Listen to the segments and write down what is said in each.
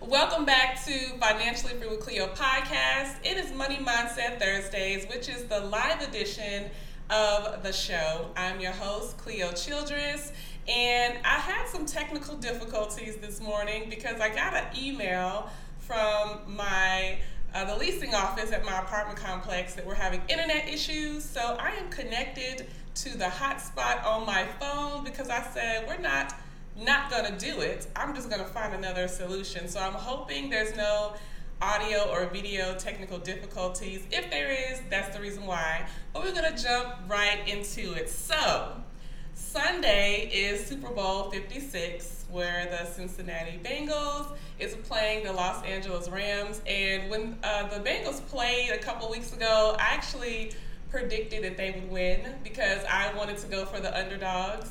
Welcome back to Financially Free with Cleo podcast. It is Money Mindset Thursdays, which is the live edition of the show. I'm your host, Cleo Childress, and I had some technical difficulties this morning because I got an email from my uh, the leasing office at my apartment complex that we're having internet issues. So I am connected to the hotspot on my phone because I said we're not not gonna do it. I'm just gonna find another solution. So I'm hoping there's no audio or video technical difficulties. If there is, that's the reason why. But we're gonna jump right into it. So Sunday is Super Bowl 56, where the Cincinnati Bengals is playing the Los Angeles Rams. And when uh, the Bengals played a couple weeks ago, I actually predicted that they would win because I wanted to go for the underdogs.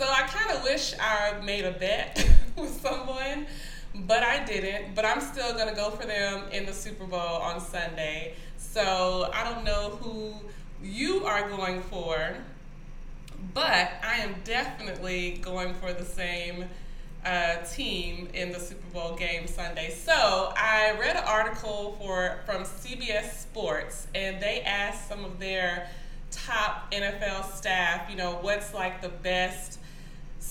So I kind of wish I made a bet with someone, but I didn't. But I'm still going to go for them in the Super Bowl on Sunday. So I don't know who you are going for, but I am definitely going for the same uh, team in the Super Bowl game Sunday. So I read an article for from CBS Sports, and they asked some of their top NFL staff, you know, what's like the best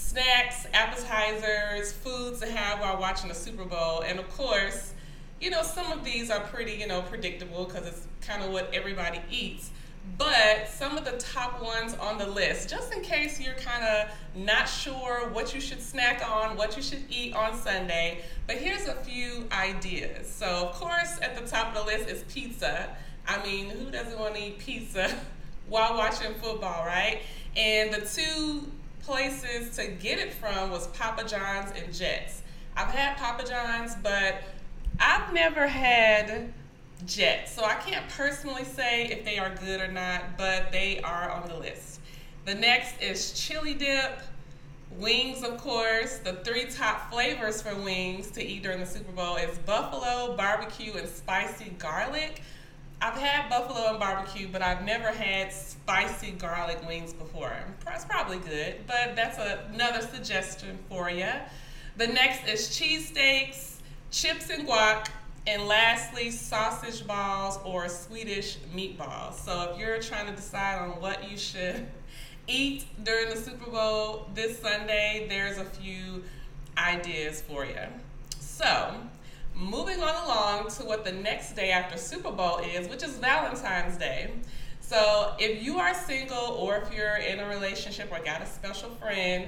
snacks, appetizers, foods to have while watching the Super Bowl, and of course. You know, some of these are pretty, you know, predictable because it's kind of what everybody eats but some of the top ones on the list, just in case you're kind of not sure what you should snack on, what you should eat on Sunday. But here's a few ideas. So, of course, at the top of the list is pizza. I mean, who doesn't want to eat pizza while watching football, right? And the two places to get it from was Papa John's and Jets. I've had Papa John's, but I've never had Jets. So I can't personally say if they are good or not, but they are on the list. The next is chili dip, wings, of course. The three top flavors for wings to eat during the Super Bowl is buffalo, barbecue, and spicy garlic. I've had buffalo and barbecue, but I've never had spicy garlic wings before. It's probably good, but that's a, another suggestion for you. The next is cheesesteaks, chips and guac, and lastly, sausage balls or Swedish meatballs. So if you're trying to decide on what you should eat during the Super Bowl this Sunday, there's a few ideas for you. So, moving on along to what the next day after Super Bowl is, which is Valentine's Day. So, if you are single or if you're in a relationship or got a special friend,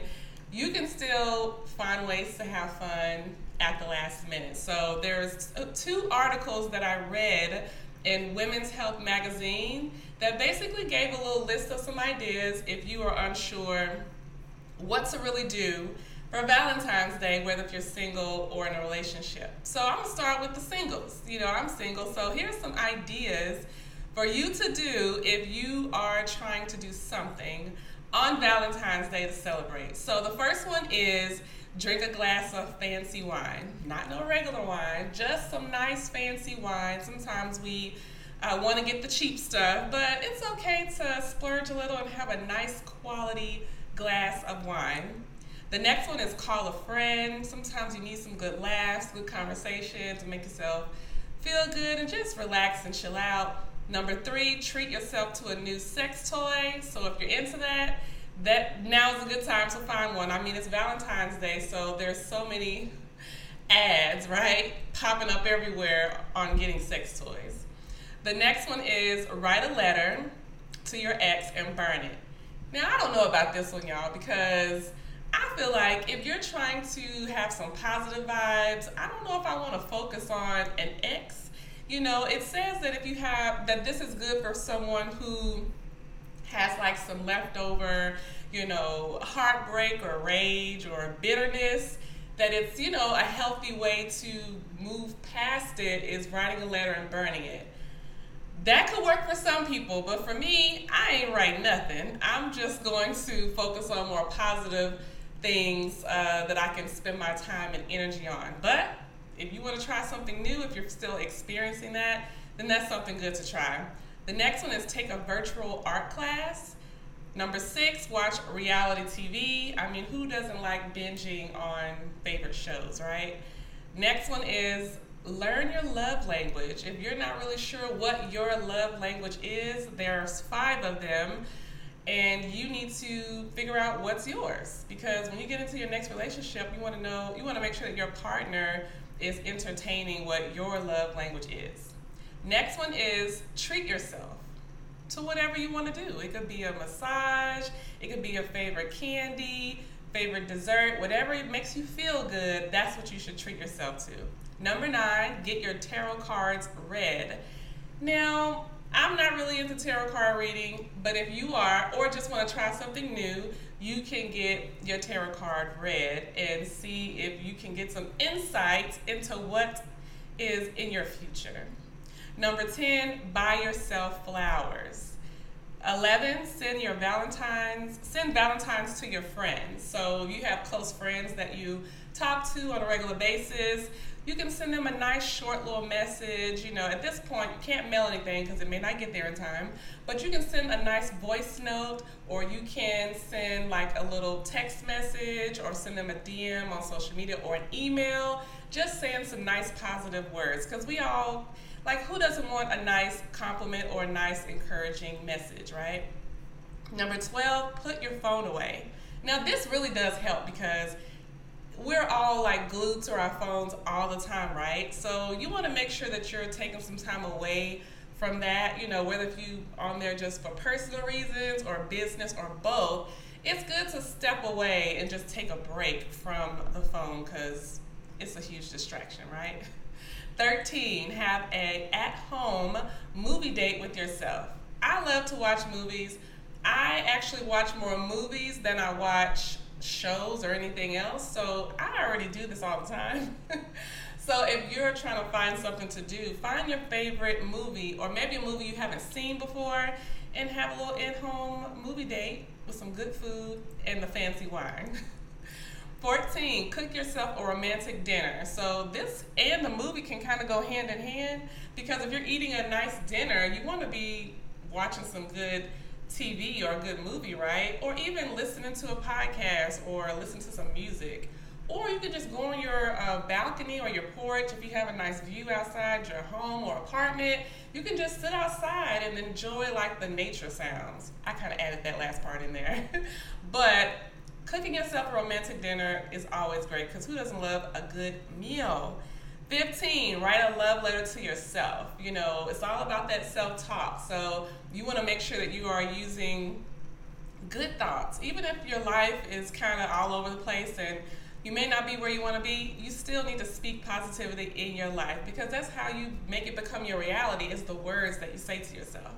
you can still find ways to have fun at the last minute. So there's two articles that I read in Women's Health magazine that basically gave a little list of some ideas if you are unsure what to really do for Valentine's Day, whether if you're single or in a relationship. So I'm gonna start with the singles. You know, I'm single, so here's some ideas for you to do if you are trying to do something on Valentine's Day to celebrate. So the first one is drink a glass of fancy wine. Not no regular wine, just some nice fancy wine. Sometimes we uh, want to get the cheap stuff, but it's okay to splurge a little and have a nice quality glass of wine. The next one is call a friend. Sometimes you need some good laughs, good conversation to make yourself feel good and just relax and chill out. Number three, treat yourself to a new sex toy. So if you're into that, that now is a good time to find one. I mean, it's Valentine's Day, so there's so many ads, right, popping up everywhere on getting sex toys. The next one is write a letter to your ex and burn it. Now, I don't know about this one, y'all, because I feel like if you're trying to have some positive vibes, I don't know if I want to focus on an ex. You know, it says that if you have that this is good for someone who has like some leftover, you know, heartbreak or rage or bitterness, that it's, you know, a healthy way to move past it is writing a letter and burning it. That could work for some people, but for me, I ain't write nothing. I'm just going to focus on more positive things uh, that I can spend my time and energy on. But if you want to try something new, if you're still experiencing that, then that's something good to try. The next one is take a virtual art class. Number six, watch reality TV. I mean, who doesn't like binging on favorite shows, right? Next one is learn your love language. If you're not really sure what your love language is, there's five of them, and you need to figure out what's yours. Because when you get into your next relationship, you want to know, you want to make sure that your partner is entertaining what your love language is. Next one is treat yourself to whatever you want to do. It could be a massage, it could be your favorite candy, favorite dessert, whatever it makes you feel good, that's what you should treat yourself to. Number nine, get your tarot cards read. Now, I'm not really into tarot card reading, but if you are, or just want to try something new, you can get your tarot card read and see if you can get some insights into what is in your future. Number 10, buy yourself flowers. 11, send your Valentine's, send Valentine's to your friends. So you have close friends that you talk to on a regular basis. You can send them a nice short little message. You know, at this point, you can't mail anything because it may not get there in time, but you can send a nice voice note or you can send like a little text message or send them a DM on social media or an email, just saying some nice positive words because we all like, who doesn't want a nice compliment or a nice encouraging message, right? Number 12, put your phone away. Now, this really does help because we're all like glued to our phones all the time, right? So you want to make sure that you're taking some time away from that, you know, whether if you on there just for personal reasons or business or both, it's good to step away and just take a break from the phone because it's a huge distraction, right? 13, have a at-home movie date with yourself. I love to watch movies. I actually watch more movies than I watch shows or anything else. So I already do this all the time. so if you're trying to find something to do, find your favorite movie or maybe a movie you haven't seen before and have a little in-home movie date with some good food and the fancy wine. 14, cook yourself a romantic dinner. So this and the movie can kind of go hand in hand because if you're eating a nice dinner, you want to be watching some good TV or a good movie, right? Or even listening to a podcast or listen to some music. Or you could just go on your uh, balcony or your porch if you have a nice view outside your home or apartment. You can just sit outside and enjoy like the nature sounds. I kind of added that last part in there. but cooking yourself a romantic dinner is always great because who doesn't love a good meal? 15, write a love letter to yourself. You know, it's all about that self talk. So you want to make sure that you are using good thoughts. Even if your life is kind of all over the place and you may not be where you want to be, you still need to speak positivity in your life because that's how you make it become your reality is the words that you say to yourself.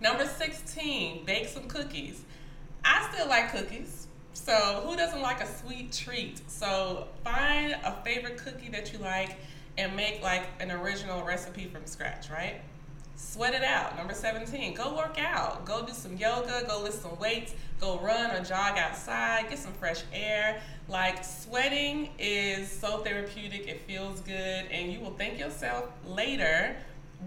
Number 16, bake some cookies. I still like cookies. So, who doesn't like a sweet treat? So, find a favorite cookie that you like and make like an original recipe from scratch, right? Sweat it out. Number 17, go work out. Go do some yoga, go lift some weights, go run or jog outside, get some fresh air. Like, sweating is so therapeutic, it feels good, and you will thank yourself later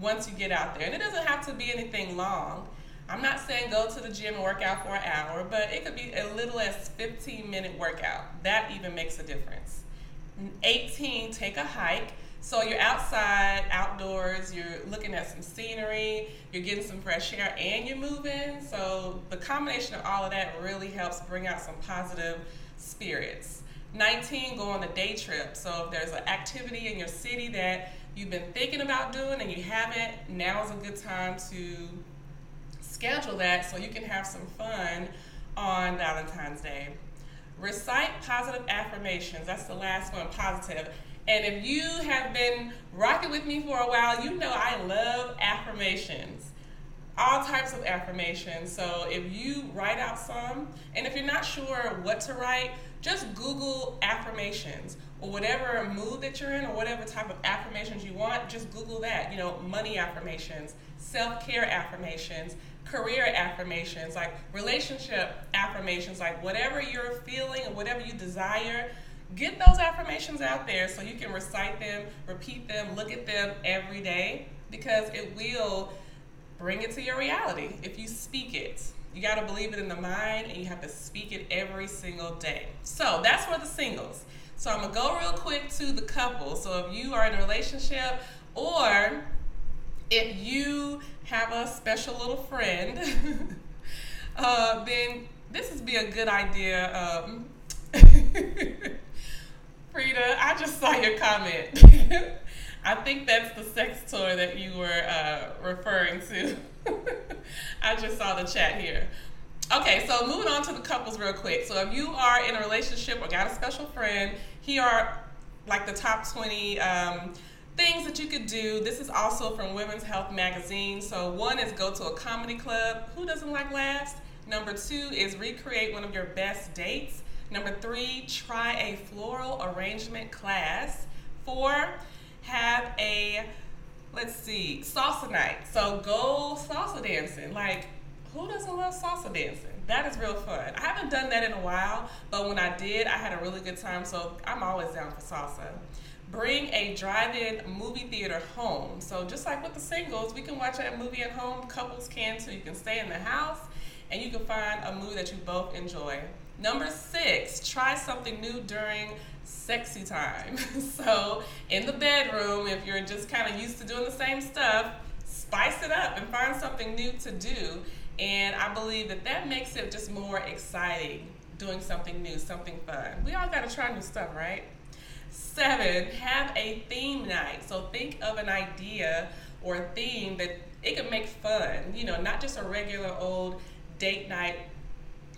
once you get out there. And it doesn't have to be anything long. I'm not saying go to the gym and work out for an hour, but it could be as little as 15 minute workout. That even makes a difference. 18, take a hike. So you're outside, outdoors, you're looking at some scenery, you're getting some fresh air, and you're moving. So the combination of all of that really helps bring out some positive spirits. 19, go on a day trip. So if there's an activity in your city that you've been thinking about doing and you haven't, now is a good time to schedule that so you can have some fun on Valentine's Day. Recite positive affirmations. That's the last one, positive. And if you have been rocking with me for a while, you know I love affirmations. All types of affirmations. So if you write out some, and if you're not sure what to write, just Google affirmations or whatever mood that you're in or whatever type of affirmations you want, just Google that. You know, money affirmations, self care affirmations, career affirmations, like relationship affirmations, like whatever you're feeling and whatever you desire, get those affirmations out there so you can recite them, repeat them, look at them every day because it will bring it to your reality if you speak it. You got to believe it in the mind and you have to speak it every single day. So that's for the singles. So I'm going to go real quick to the couple. So if you are in a relationship or if you have a special little friend, uh, then this would be a good idea. Um, Frida, I just saw your comment. I think that's the sex toy that you were uh, referring to. I just saw the chat here. Okay, so moving on to the couples real quick. So if you are in a relationship or got a special friend, here are like the top 20 um, things that you could do. This is also from Women's Health Magazine. So one is go to a comedy club. Who doesn't like laughs? Number two is recreate one of your best dates. Number three, try a floral arrangement class. Four, have a let's see salsa night. So go salsa dancing. Like who doesn't love salsa dancing? That is real fun. I haven't done that in a while, but when I did, I had a really good time. So I'm always down for salsa. Bring a drive-in movie theater home. So just like with the singles, we can watch a movie at home. Couples can too. You can stay in the house and you can find a movie that you both enjoy. Number six, try something new during sexy time. so, in the bedroom, if you're just kind of used to doing the same stuff, spice it up and find something new to do. And I believe that that makes it just more exciting doing something new, something fun. We all got to try new stuff, right? Seven, have a theme night. So, think of an idea or a theme that it can make fun, you know, not just a regular old date night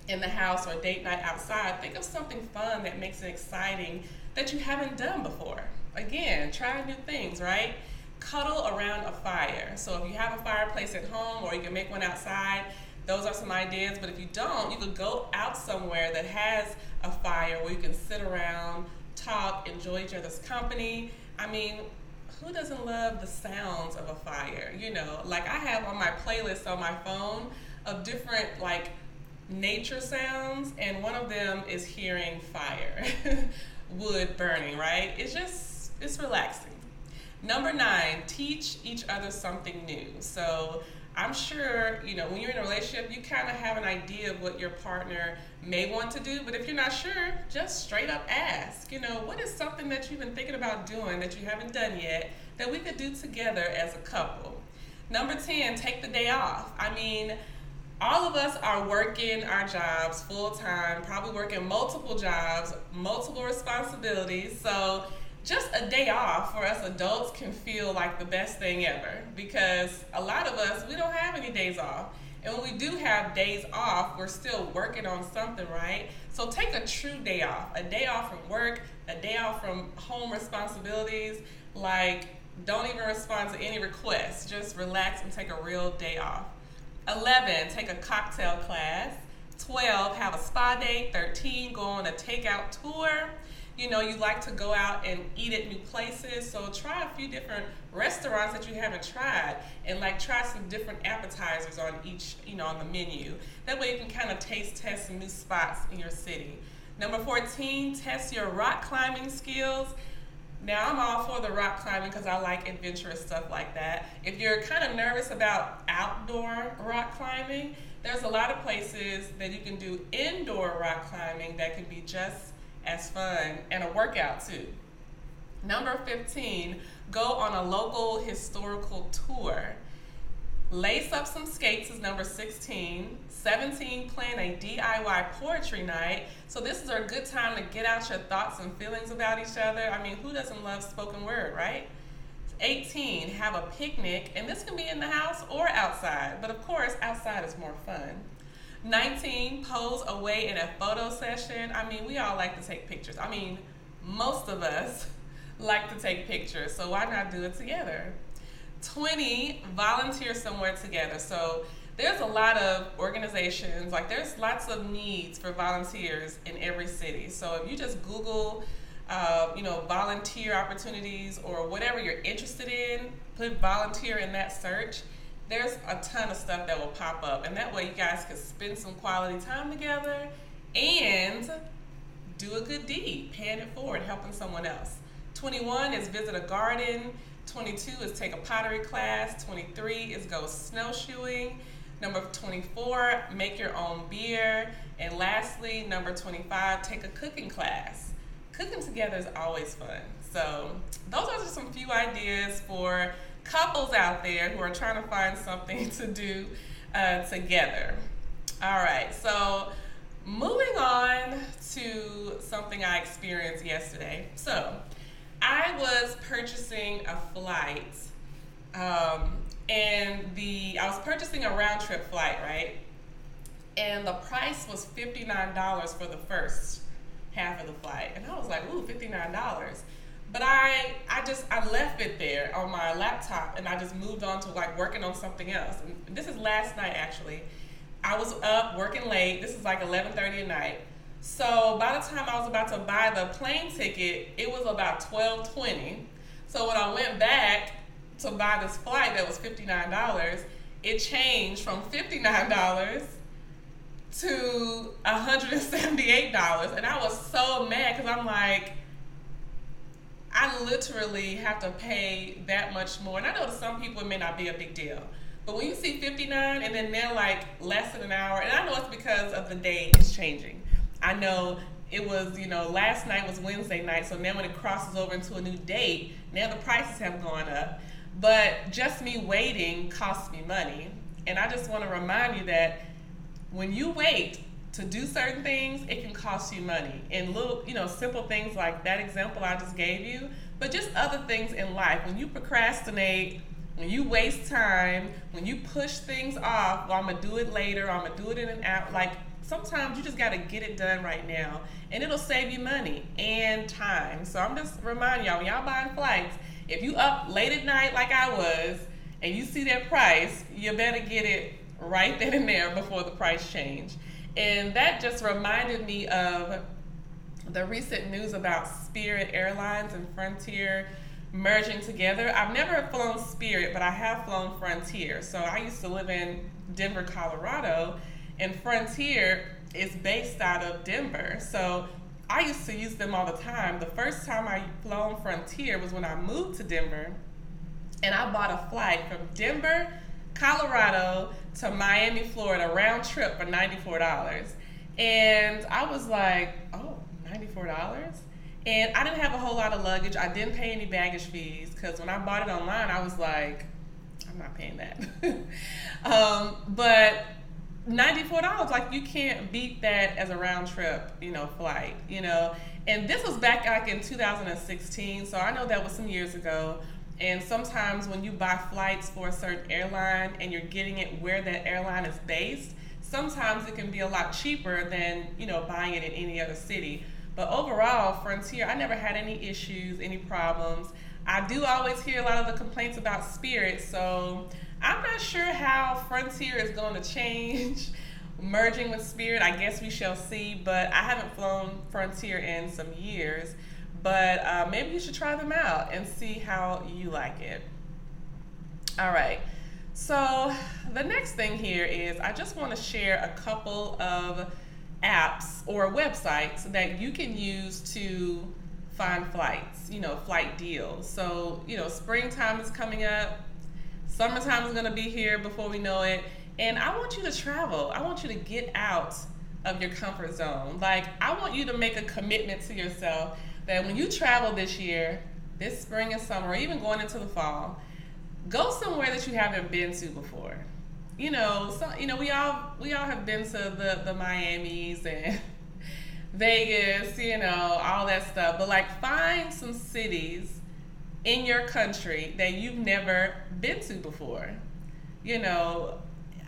in the house or date night outside, think of something fun that makes it exciting that you haven't done before. Again, try new things, right? Cuddle around a fire. So if you have a fireplace at home or you can make one outside, those are some ideas. But if you don't, you could go out somewhere that has a fire where you can sit around, talk, enjoy each other's company. I mean, who doesn't love the sounds of a fire? You know, like I have on my playlist on my phone of different like nature sounds, and one of them is hearing fire, wood burning, right? It's just, it's relaxing. Number nine, teach each other something new. So I'm sure, you know, when you're in a relationship, you kind of have an idea of what your partner may want to do, but if you're not sure, just straight up ask, you know, what is something that you've been thinking about doing that you haven't done yet that we could do together as a couple? Number 10, take the day off. I mean, all of us are working our jobs full time, probably working multiple jobs, multiple responsibilities. So, just a day off for us adults can feel like the best thing ever because a lot of us, we don't have any days off. And when we do have days off, we're still working on something, right? So, take a true day off a day off from work, a day off from home responsibilities. Like, don't even respond to any requests. Just relax and take a real day off. 11, take a cocktail class. 12, have a spa day. 13, go on a takeout tour. You know, you like to go out and eat at new places, so try a few different restaurants that you haven't tried and like try some different appetizers on each, you know, on the menu. That way you can kind of taste test some new spots in your city. Number 14, test your rock climbing skills. Now, I'm all for the rock climbing because I like adventurous stuff like that. If you're kind of nervous about outdoor rock climbing, there's a lot of places that you can do indoor rock climbing that can be just as fun and a workout too. Number 15, go on a local historical tour. Lace up some skates is number 16. 17, plan a DIY poetry night. So this is a good time to get out your thoughts and feelings about each other. I mean, who doesn't love spoken word, right? 18, have a picnic, and this can be in the house or outside, but of course, outside is more fun. 19, pose away in a photo session. I mean, we all like to take pictures. I mean, most of us like to take pictures, so why not do it together? 20, volunteer somewhere together. So there's a lot of organizations, like there's lots of needs for volunteers in every city. So if you just Google, uh, you know, volunteer opportunities or whatever you're interested in, put volunteer in that search. There's a ton of stuff that will pop up, and that way you guys can spend some quality time together and do a good deed, paying it forward, helping someone else. 21 is visit a garden. 22 is take a pottery class. 23 is go snowshoeing. Number 24, make your own beer. And lastly, number 25, take a cooking class. Cooking together is always fun. So, those are just some few ideas for couples out there who are trying to find something to do uh, together. All right, so moving on to something I experienced yesterday. So, I was purchasing a flight, um, and the I was purchasing a round trip flight, right? And the price was fifty nine dollars for the first half of the flight, and I was like, "Ooh, fifty nine dollars." But I, I just I left it there on my laptop, and I just moved on to like working on something else. And this is last night actually. I was up working late. This is like eleven thirty at night so by the time I was about to buy the plane ticket, it was about twelve twenty. So when I went back to buy this flight that was fifty nine dollars, it changed from fifty nine dollars to hundred and seventy eight dollars, and I was so mad because I'm like. I literally have to pay that much more. And I know to some people it may not be a big deal. But when you see 59 and then they're like less than an hour, and I know it's because of the day is changing. I know it was, you know, last night was Wednesday night, so now when it crosses over into a new date, now the prices have gone up. But just me waiting costs me money. And I just want to remind you that when you wait to do certain things, it can cost you money. And little, you know, simple things like that example I just gave you, but just other things in life. When you procrastinate, when you waste time, when you push things off, well, I'm gonna do it later, I'm gonna do it in an hour, like sometimes you just got to get it done right now and it'll save you money and time so i'm just reminding y'all when y'all buying flights if you up late at night like i was and you see that price you better get it right then and there before the price change and that just reminded me of the recent news about spirit airlines and frontier merging together i've never flown spirit but i have flown frontier so i used to live in denver colorado and Frontier is based out of Denver. So I used to use them all the time. The first time I flown Frontier was when I moved to Denver, and I bought a flight from Denver, Colorado to Miami, Florida, round trip for $94. And I was like, oh, $94? And I didn't have a whole lot of luggage. I didn't pay any baggage fees because when I bought it online, I was like, I'm not paying that. um, but $94 like you can't beat that as a round trip you know flight you know and this was back like in 2016 so i know that was some years ago and sometimes when you buy flights for a certain airline and you're getting it where that airline is based sometimes it can be a lot cheaper than you know buying it in any other city but overall frontier i never had any issues any problems i do always hear a lot of the complaints about spirit so I'm not sure how Frontier is going to change merging with Spirit. I guess we shall see, but I haven't flown Frontier in some years. But uh, maybe you should try them out and see how you like it. All right. So, the next thing here is I just want to share a couple of apps or websites that you can use to find flights, you know, flight deals. So, you know, springtime is coming up Summertime is going to be here before we know it. And I want you to travel. I want you to get out of your comfort zone. Like, I want you to make a commitment to yourself that when you travel this year, this spring and summer, or even going into the fall, go somewhere that you haven't been to before. You know, so you know, we all we all have been to the the Miami's and Vegas, you know, all that stuff. But like, find some cities in your country that you've never been to before. You know,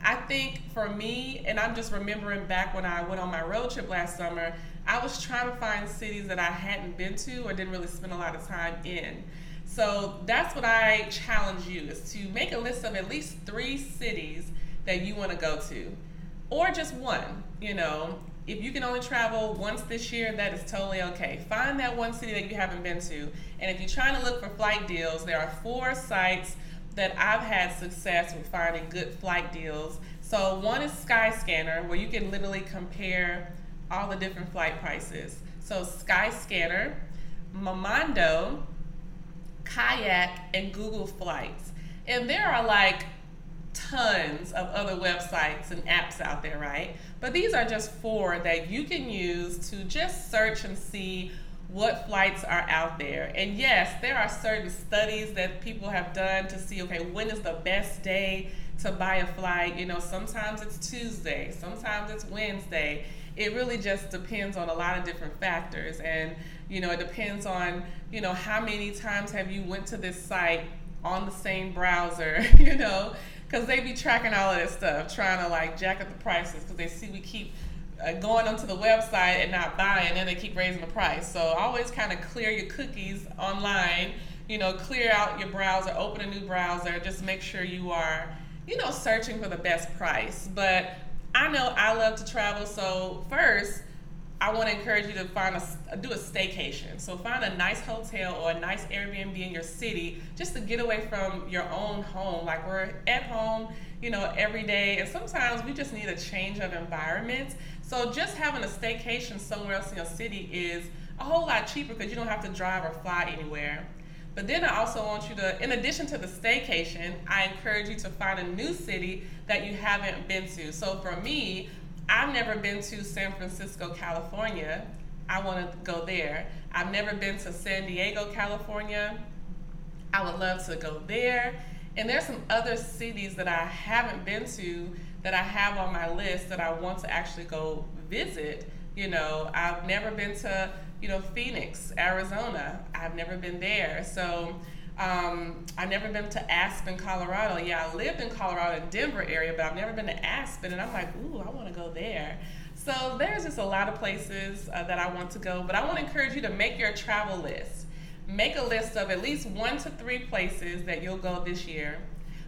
I think for me, and I'm just remembering back when I went on my road trip last summer, I was trying to find cities that I hadn't been to or didn't really spend a lot of time in. So that's what I challenge you is to make a list of at least three cities that you want to go to, or just one. You know, if you can only travel once this year, that is totally okay. Find that one city that you haven't been to. And if you're trying to look for flight deals, there are four sites that I've had success with finding good flight deals. So one is Skyscanner, where you can literally compare all the different flight prices. So Skyscanner, Momondo, Kayak, and Google Flights. And there are like tons of other websites and apps out there, right? But these are just four that you can use to just search and see what flights are out there. And yes, there are certain studies that people have done to see okay, when is the best day to buy a flight? You know, sometimes it's Tuesday, sometimes it's Wednesday. It really just depends on a lot of different factors and you know, it depends on, you know, how many times have you went to this site on the same browser, you know, because they be tracking all of this stuff, trying to like jack up the prices because they see we keep uh, going onto the website and not buying, and they keep raising the price. So always kind of clear your cookies online. You know, clear out your browser, open a new browser. Just make sure you are, you know, searching for the best price. But I know I love to travel, so first I want to encourage you to find a do a staycation. So find a nice hotel or a nice Airbnb in your city just to get away from your own home. Like we're at home, you know, every day, and sometimes we just need a change of environment. So just having a staycation somewhere else in your city is a whole lot cheaper because you don't have to drive or fly anywhere. But then I also want you to, in addition to the staycation, I encourage you to find a new city that you haven't been to. So for me, I've never been to San Francisco, California. I want to go there. I've never been to San Diego, California. I would love to go there. And there's some other cities that I haven't been to that I have on my list that I want to actually go visit. You know, I've never been to, you know, Phoenix, Arizona. I've never been there. So um, I've never been to Aspen, Colorado. Yeah, I lived in Colorado, Denver area, but I've never been to Aspen, and I'm like, ooh, I want to go there. So there's just a lot of places uh, that I want to go, but I want to encourage you to make your travel list. Make a list of at least one to three places that you'll go this year,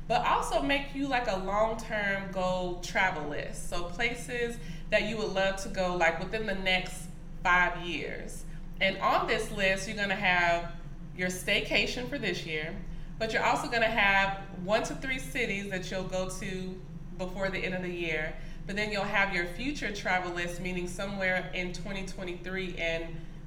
but also make you like a long-term goal travel list. So places that you would love to go like within the next five years. And on this list, you're going to have your staycation for this year, but you're also going to have one to three cities that you'll go to before the end of the year. But then you'll have your future travel list, meaning somewhere in 2023 and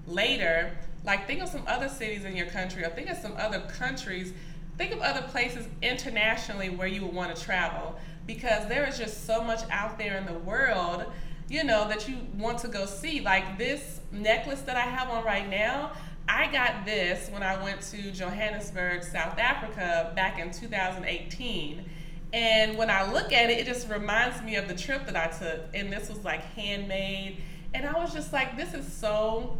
later. Like, think of some other cities in your country, or think of some other countries. Think of other places internationally where you would want to travel because there is just so much out there in the world, you know, that you want to go see. Like this necklace that I have on right now, I got this when I went to Johannesburg, South Africa back in 2018. And when I look at it, it just reminds me of the trip that I took. And this was like handmade. And I was just like, this is so,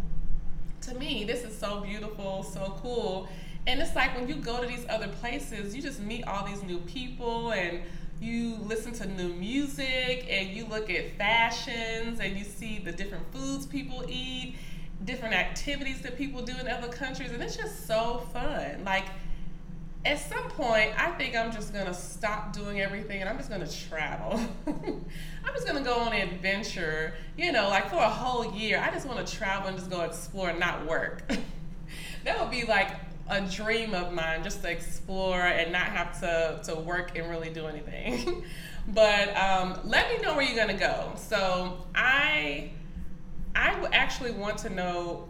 to me, this is so beautiful, so cool. And it's like when you go to these other places, you just meet all these new people and you listen to new music and you look at fashions and you see the different foods people eat different activities that people do in other countries, and it's just so fun. Like, at some point, I think I'm just gonna stop doing everything and I'm just gonna travel. I'm just gonna go on an adventure, you know, like for a whole year. I just wanna travel and just go explore and not work. that would be like a dream of mine, just to explore and not have to, to work and really do anything. but um, let me know where you're gonna go. So I I actually want to know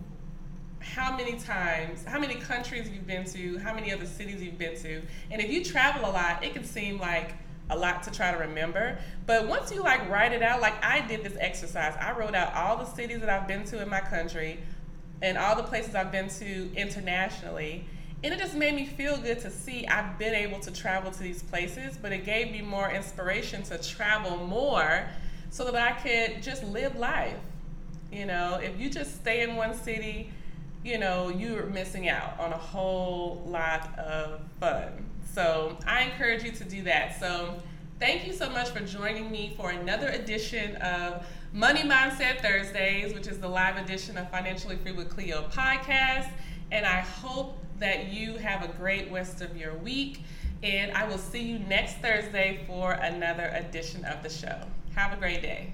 how many times, how many countries you've been to, how many other cities you've been to. And if you travel a lot, it can seem like a lot to try to remember. But once you like write it out, like I did this exercise, I wrote out all the cities that I've been to in my country and all the places I've been to internationally. And it just made me feel good to see I've been able to travel to these places, but it gave me more inspiration to travel more so that I could just live life. You know, if you just stay in one city, you know, you're missing out on a whole lot of fun. So I encourage you to do that. So thank you so much for joining me for another edition of Money Mindset Thursdays, which is the live edition of Financially Free with Cleo podcast. And I hope that you have a great rest of your week. And I will see you next Thursday for another edition of the show. Have a great day.